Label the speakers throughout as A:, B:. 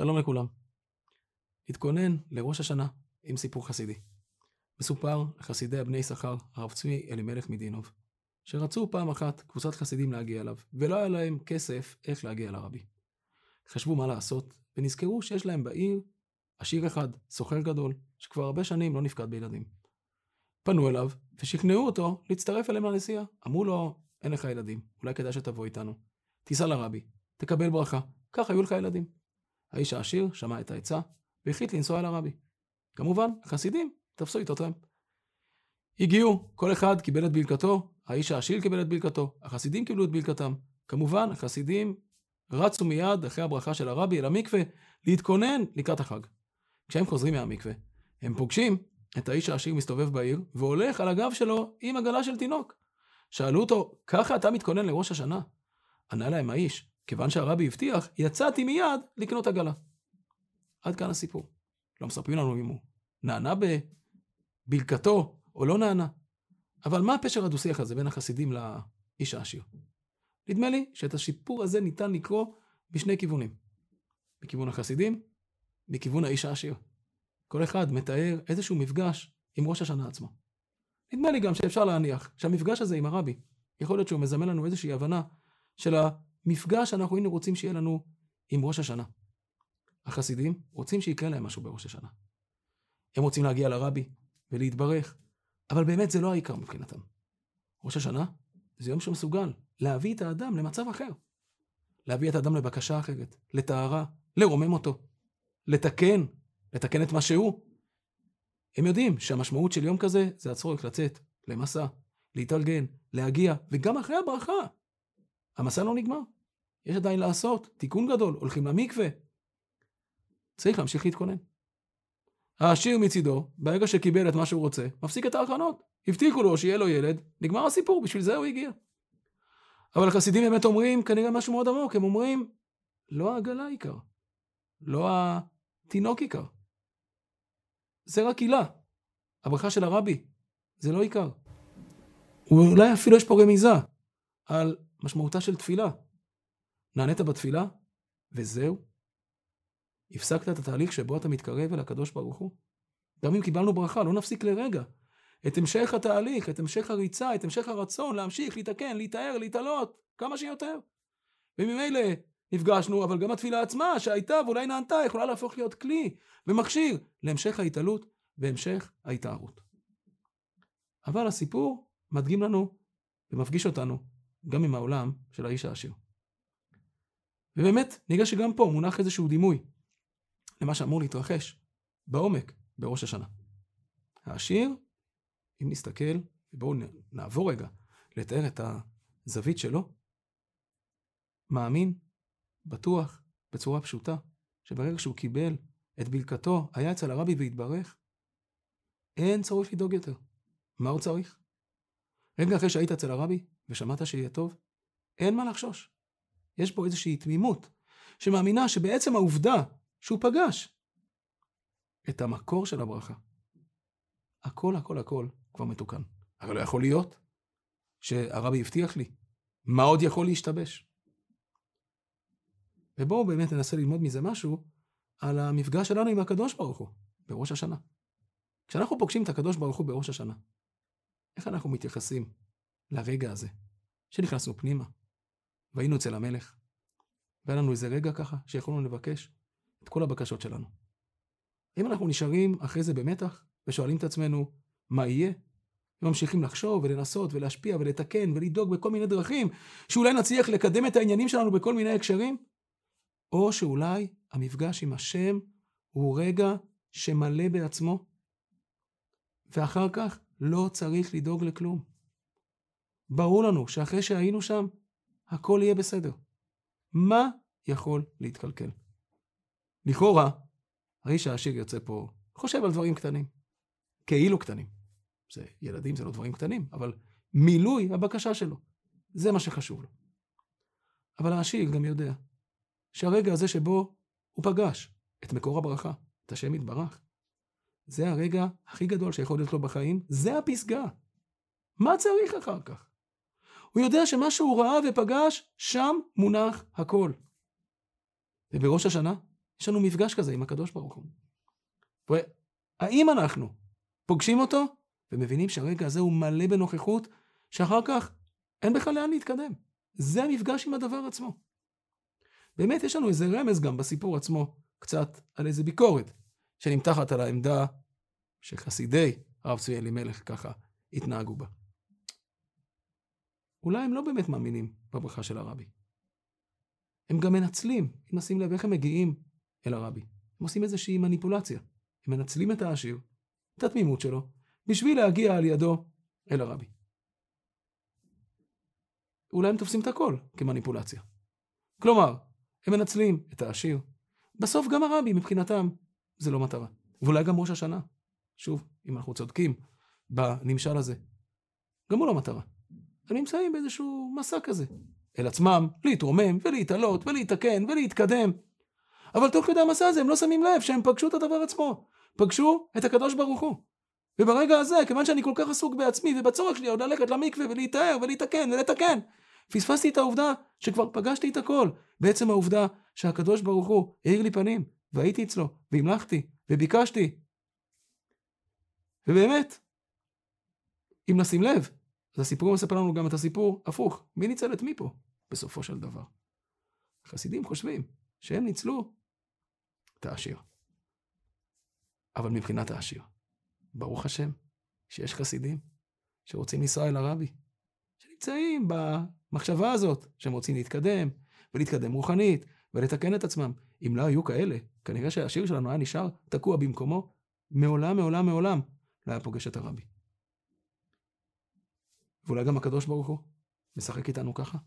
A: שלום לכולם. התכונן לראש השנה עם סיפור חסידי. מסופר לחסידי הבני יששכר, הרב צבי אלימלך מדינוב, שרצו פעם אחת קבוצת חסידים להגיע אליו, ולא היה להם כסף איך להגיע לרבי. חשבו מה לעשות, ונזכרו שיש להם בעיר עשיר אחד, סוחר גדול, שכבר הרבה שנים לא נפקד בילדים. פנו אליו, ושכנעו אותו להצטרף אליהם לנסיעה. אמרו לו, אין לך ילדים, אולי כדאי שתבוא איתנו. תיסע לרבי, תקבל ברכה, ככה יהיו לך ילדים. האיש העשיר שמע את העצה, והחליט לנסוע אל הרבי. כמובן, החסידים תפסו איתו טרמפ. הגיעו, כל אחד קיבל את ברכתו, האיש העשיר קיבל את ברכתו, החסידים קיבלו את ברכתם. כמובן, החסידים רצו מיד אחרי הברכה של הרבי אל המקווה להתכונן לקראת החג. כשהם חוזרים מהמקווה, הם פוגשים את האיש העשיר מסתובב בעיר, והולך על הגב שלו עם עגלה של תינוק. שאלו אותו, ככה אתה מתכונן לראש השנה? ענה להם האיש, כיוון שהרבי הבטיח, יצאתי מיד לקנות עגלה. עד כאן הסיפור. לא מספרים לנו אם הוא נענה בברכתו או לא נענה. אבל מה הפשר הדו-שיח הזה בין החסידים לאיש העשיר? נדמה לי שאת השיפור הזה ניתן לקרוא בשני כיוונים. מכיוון החסידים, מכיוון האיש העשיר. כל אחד מתאר איזשהו מפגש עם ראש השנה עצמו. נדמה לי גם שאפשר להניח שהמפגש הזה עם הרבי, יכול להיות שהוא מזמן לנו איזושהי הבנה של המפגש שאנחנו היינו רוצים שיהיה לנו עם ראש השנה. החסידים רוצים שיקרה להם משהו בראש השנה. הם רוצים להגיע לרבי ולהתברך, אבל באמת זה לא העיקר מבחינתם. ראש השנה זה יום שמסוגל להביא את האדם למצב אחר. להביא את האדם לבקשה אחרת, לטהרה, לרומם אותו, לתקן, לתקן את מה שהוא. הם יודעים שהמשמעות של יום כזה זה הצורך לצאת למסע, להתארגן, להגיע, וגם אחרי הברכה. המסע לא נגמר. יש עדיין לעשות, תיקון גדול, הולכים למקווה. צריך להמשיך להתכונן. העשיר מצידו, ברגע שקיבל את מה שהוא רוצה, מפסיק את ההכנות. הבטיחו לו שיהיה לו ילד, נגמר הסיפור, בשביל זה הוא הגיע. אבל החסידים באמת אומרים כנראה משהו מאוד עמוק, הם אומרים, לא העגלה עיקר, לא התינוק עיקר. זה רק עילה. הברכה של הרבי, זה לא עיקר. ואולי אפילו יש פה רמיזה על משמעותה של תפילה. נענית בתפילה, וזהו. הפסקת את התהליך שבו אתה מתקרב אל הקדוש ברוך הוא. גם אם קיבלנו ברכה, לא נפסיק לרגע. את המשך התהליך, את המשך הריצה, את המשך הרצון להמשיך, להתקן, להתאר, להתעלות, כמה שיותר. וממילא נפגשנו, אבל גם התפילה עצמה שהייתה ואולי נענתה יכולה להפוך להיות כלי ומכשיר להמשך ההתעלות והמשך ההתארות. אבל הסיפור מדגים לנו ומפגיש אותנו גם עם העולם של האיש העשיר. ובאמת, נראה שגם פה מונח איזשהו דימוי למה שאמור להתרחש בעומק בראש השנה. העשיר, אם נסתכל, ובואו נעבור רגע לתאר את הזווית שלו, מאמין, בטוח, בצורה פשוטה, שברגע שהוא קיבל את בלקתו, היה אצל הרבי והתברך, אין צורך לדאוג יותר. מה הוא צריך? רגע אחרי שהיית אצל הרבי ושמעת שיהיה טוב, אין מה לחשוש. יש פה איזושהי תמימות, שמאמינה שבעצם העובדה שהוא פגש את המקור של הברכה, הכל הכל הכל כבר מתוקן. הרי לא יכול להיות שהרבי הבטיח לי. מה עוד יכול להשתבש? ובואו באמת ננסה ללמוד מזה משהו על המפגש שלנו עם הקדוש ברוך הוא בראש השנה. כשאנחנו פוגשים את הקדוש ברוך הוא בראש השנה, איך אנחנו מתייחסים לרגע הזה שנכנסנו פנימה והיינו אצל המלך, והיה לנו איזה רגע ככה שיכולנו לבקש את כל הבקשות שלנו. אם אנחנו נשארים אחרי זה במתח ושואלים את עצמנו מה יהיה, וממשיכים לחשוב ולנסות ולהשפיע ולתקן ולדאוג בכל מיני דרכים, שאולי נצליח לקדם את העניינים שלנו בכל מיני הקשרים, או שאולי המפגש עם השם הוא רגע שמלא בעצמו, ואחר כך לא צריך לדאוג לכלום. ברור לנו שאחרי שהיינו שם, הכל יהיה בסדר. מה יכול להתקלקל? לכאורה, האיש העשיר יוצא פה, חושב על דברים קטנים. כאילו קטנים. זה, ילדים זה לא דברים קטנים, אבל מילוי הבקשה שלו, זה מה שחשוב לו. אבל העשיר גם יודע שהרגע הזה שבו הוא פגש את מקור הברכה, את השם יתברך, זה הרגע הכי גדול שיכול להיות לו בחיים, זה הפסגה. מה צריך אחר כך? הוא יודע שמה שהוא ראה ופגש, שם מונח הכל. ובראש השנה, יש לנו מפגש כזה עם הקדוש ברוך הוא. האם אנחנו פוגשים אותו ומבינים שהרגע הזה הוא מלא בנוכחות, שאחר כך אין בכלל לאן להתקדם. זה המפגש עם הדבר עצמו. באמת יש לנו איזה רמז גם בסיפור עצמו, קצת על איזה ביקורת, שנמתחת על העמדה שחסידי הרב צבי אלימלך ככה התנהגו בה. אולי הם לא באמת מאמינים בברכה של הרבי. הם גם מנצלים, אם נשים לב איך הם מגיעים אל הרבי. הם עושים איזושהי מניפולציה. הם מנצלים את העשיר, את התמימות שלו, בשביל להגיע על ידו אל הרבי. אולי הם תופסים את הכל כמניפולציה. כלומר, הם מנצלים את העשיר. בסוף גם הרבי מבחינתם זה לא מטרה. ואולי גם ראש השנה. שוב, אם אנחנו צודקים בנמשל הזה, גם הוא לא מטרה. הם נמצאים באיזשהו מסע כזה. אל עצמם, להתרומם ולהתעלות ולהתקן ולהתקדם. אבל תוך כדי המסע הזה הם לא שמים לב שהם פגשו את הדבר עצמו. פגשו את הקדוש ברוך הוא. וברגע הזה, כיוון שאני כל כך עסוק בעצמי ובצורך שלי עוד ללכת למקווה ולהיטהר ולהתקן ולתקן, פספסתי את העובדה שכבר פגשתי את הכל. בעצם העובדה שהקדוש ברוך הוא האיר לי פנים, והייתי אצלו, והמלכתי, וביקשתי. ובאמת, אם נשים לב, אז הסיפור מספר לנו גם את הסיפור הפוך. מי ניצל את מי פה, בסופו של דבר? חסידים חושבים שהם ניצלו את העשיר. אבל מבחינת העשיר, ברוך השם, שיש חסידים שרוצים לנסוע אל הרבי, שנמצאים במחשבה הזאת שהם רוצים להתקדם, ולהתקדם רוחנית, ולתקן את עצמם. אם לא היו כאלה, כנראה שהשיר שלנו היה נשאר תקוע במקומו, מעולם, מעולם, מעולם לא היה פוגש את הרבי. ואולי גם הקדוש ברוך הוא משחק איתנו ככה.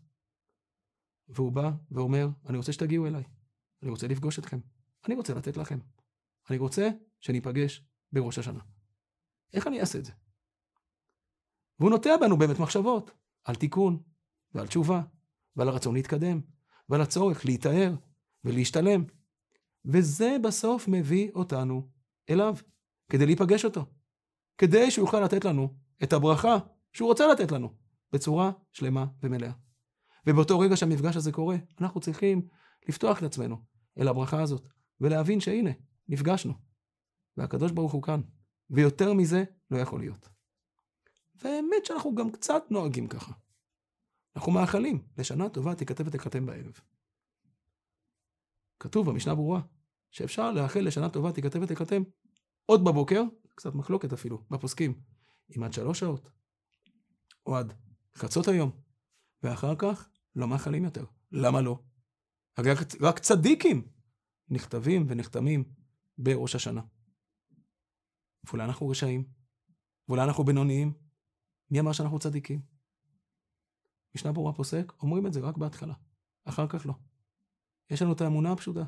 A: והוא בא ואומר, אני רוצה שתגיעו אליי, אני רוצה לפגוש אתכם, אני רוצה לתת לכם, אני רוצה שניפגש בראש השנה. איך אני אעשה את זה? והוא נוטע בנו באמת מחשבות על תיקון ועל תשובה ועל הרצון להתקדם ועל הצורך להיטהר ולהשתלם. וזה בסוף מביא אותנו אליו, כדי להיפגש אותו. כדי שהוא יוכל לתת לנו את הברכה שהוא רוצה לתת לנו, בצורה שלמה ומלאה. ובאותו רגע שהמפגש הזה קורה, אנחנו צריכים לפתוח את עצמנו אל הברכה הזאת, ולהבין שהנה, נפגשנו. והקדוש ברוך הוא כאן, ויותר מזה לא יכול להיות. והאמת שאנחנו גם קצת נוהגים ככה. אנחנו מאחלים, לשנה טובה תיכתב ותיחתם בערב. כתוב במשנה ברורה, שאפשר לאחל לשנה טובה תיכתב ותיחתם עוד בבוקר, קצת מחלוקת אפילו, בפוסקים, אם עד שלוש שעות, או עד חצות היום, ואחר כך לא מאחלים יותר. למה לא? רק, רק צדיקים נכתבים ונחתמים בראש השנה. ואולי אנחנו רשעים, ואולי אנחנו בינוניים. מי אמר שאנחנו צדיקים? משנה ברורה פוסק, אומרים את זה רק בהתחלה, אחר כך לא. יש לנו את האמונה הפשוטה,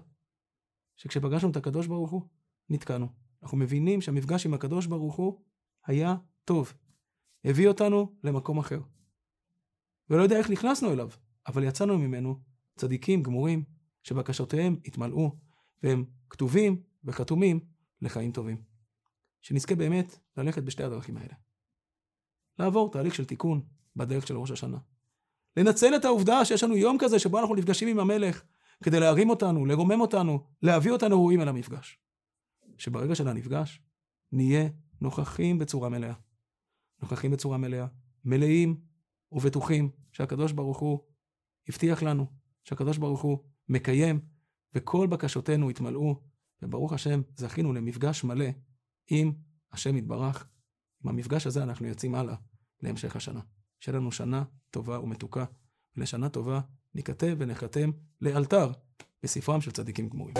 A: שכשפגשנו את הקדוש ברוך הוא, נתקענו. אנחנו מבינים שהמפגש עם הקדוש ברוך הוא היה טוב. הביא אותנו למקום אחר. ולא יודע איך נכנסנו אליו, אבל יצאנו ממנו צדיקים גמורים, שבקשותיהם התמלאו, והם כתובים וחתומים לחיים טובים. שנזכה באמת ללכת בשתי הדרכים האלה. לעבור תהליך של תיקון בדרך של ראש השנה. לנצל את העובדה שיש לנו יום כזה שבו אנחנו נפגשים עם המלך, כדי להרים אותנו, לרומם אותנו, להביא אותנו ראויים אל המפגש. שברגע של המפגש, נהיה נוכחים בצורה מלאה. נוכחים בצורה מלאה, מלאים ובטוחים שהקדוש ברוך הוא הבטיח לנו, שהקדוש ברוך הוא מקיים, וכל בקשותינו יתמלאו, וברוך השם, זכינו למפגש מלא עם השם יתברך. עם המפגש הזה אנחנו יוצאים הלאה להמשך השנה. שיהיה לנו שנה טובה ומתוקה, ולשנה טובה ניכתב ונחתם לאלתר בספרם של צדיקים גמורים.